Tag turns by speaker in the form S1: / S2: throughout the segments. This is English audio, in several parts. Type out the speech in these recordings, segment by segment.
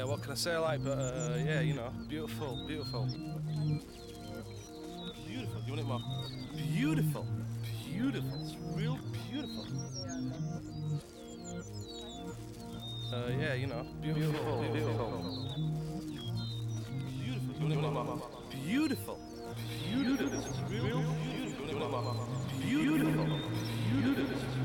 S1: yeah, what can I say like, but uh, yeah, you know, beautiful, beautiful. Beautiful, you want it more? Beautiful, beautiful, it's real beautiful. Uh, yeah, you know, beautiful, beautiful. Beautiful, you want it more? Beautiful, beautiful, it's real beautiful. Beautiful, beautiful, beautiful.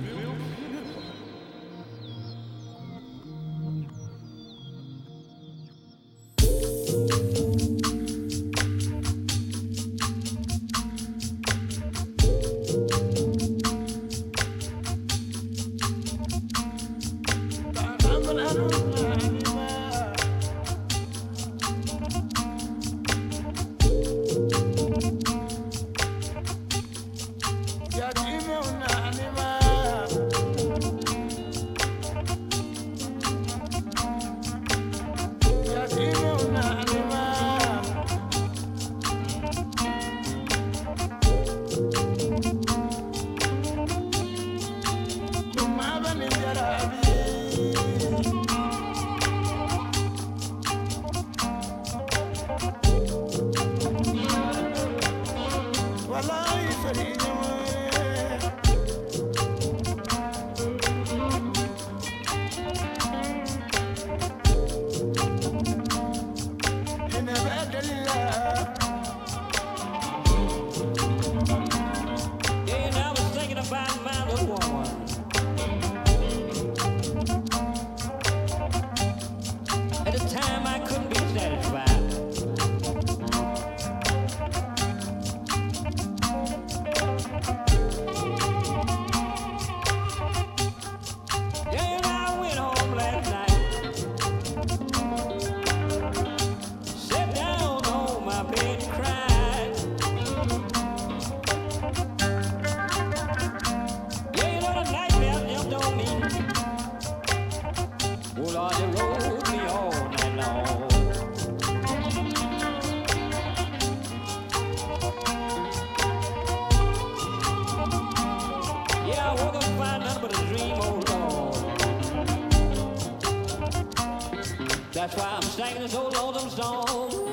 S2: That's why I'm singing this old autumn song.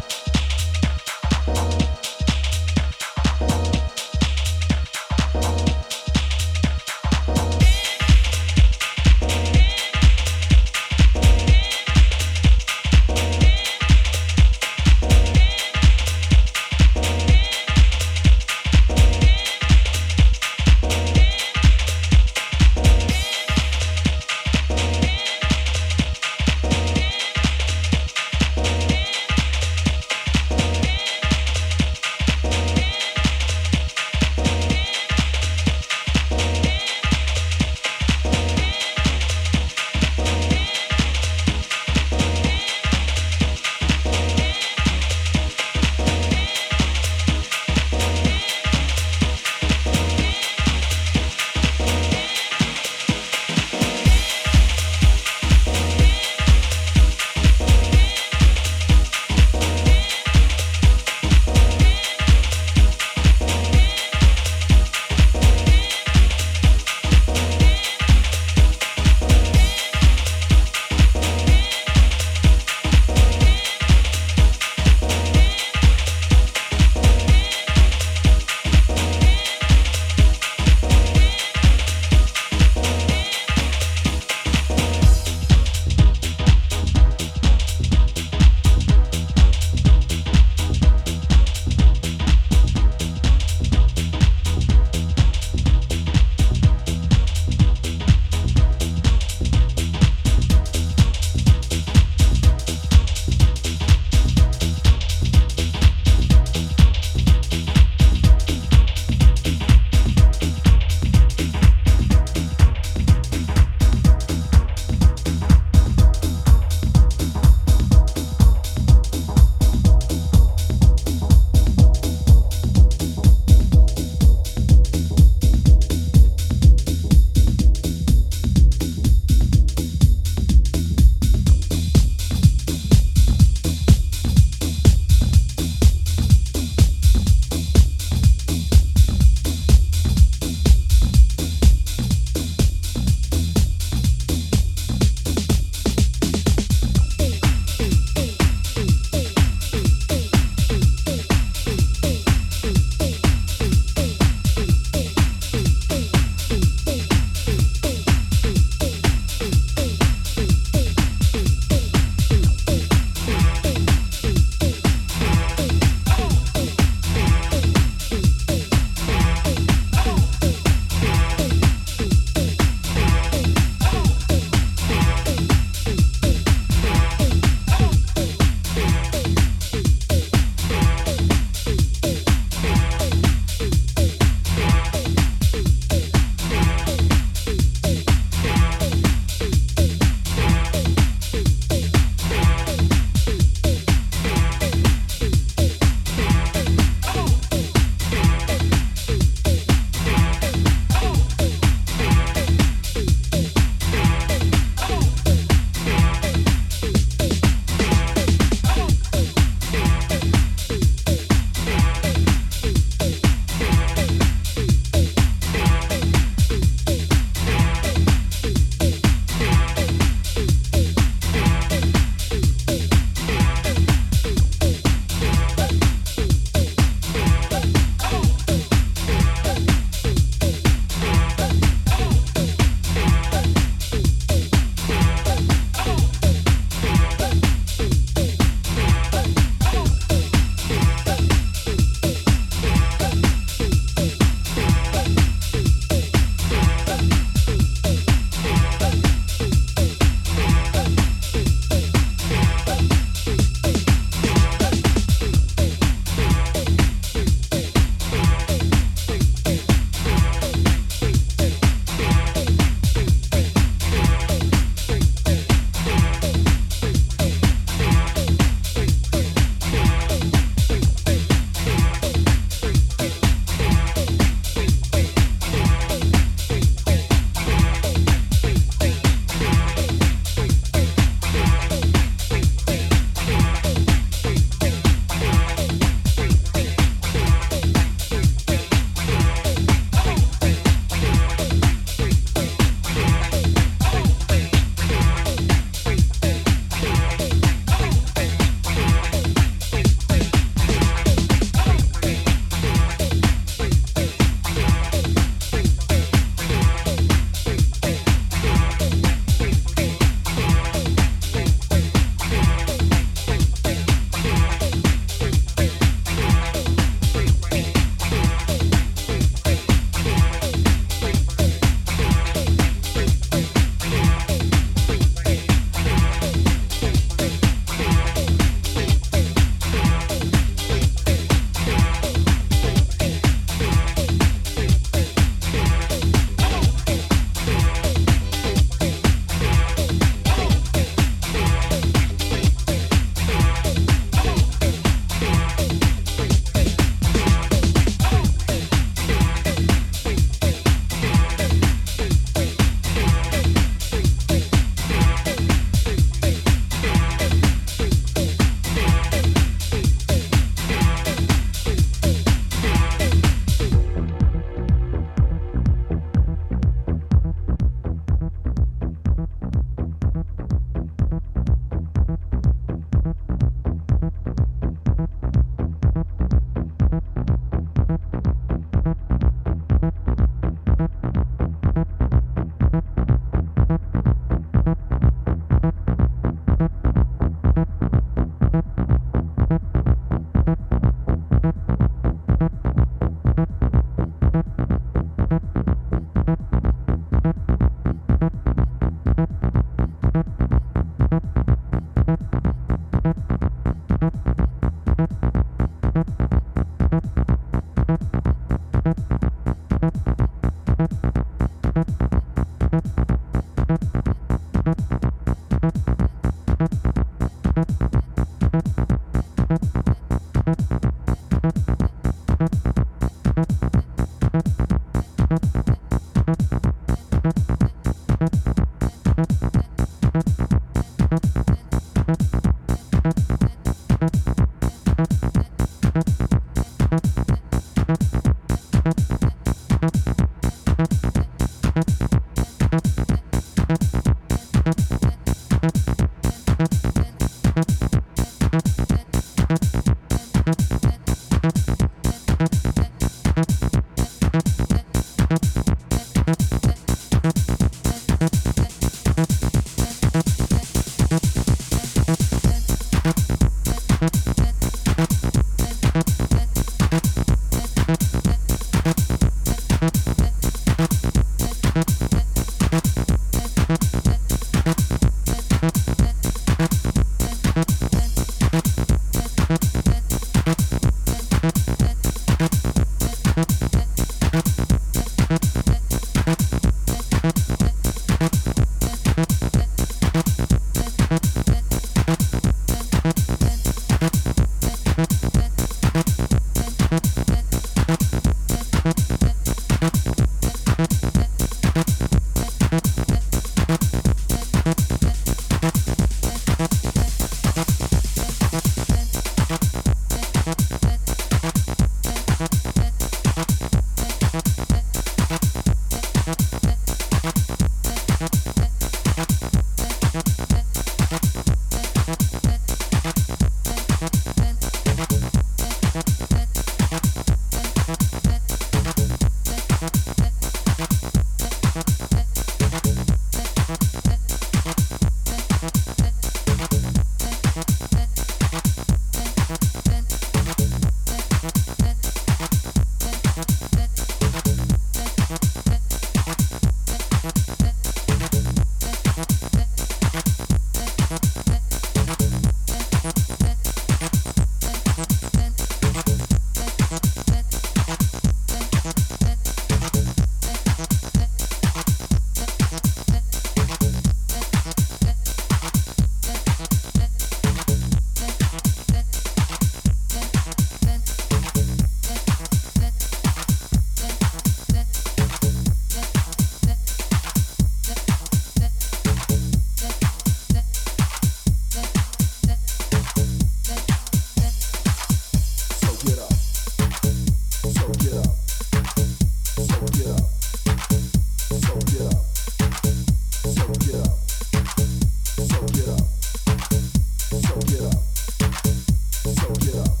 S3: So get up.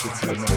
S4: Seems, balance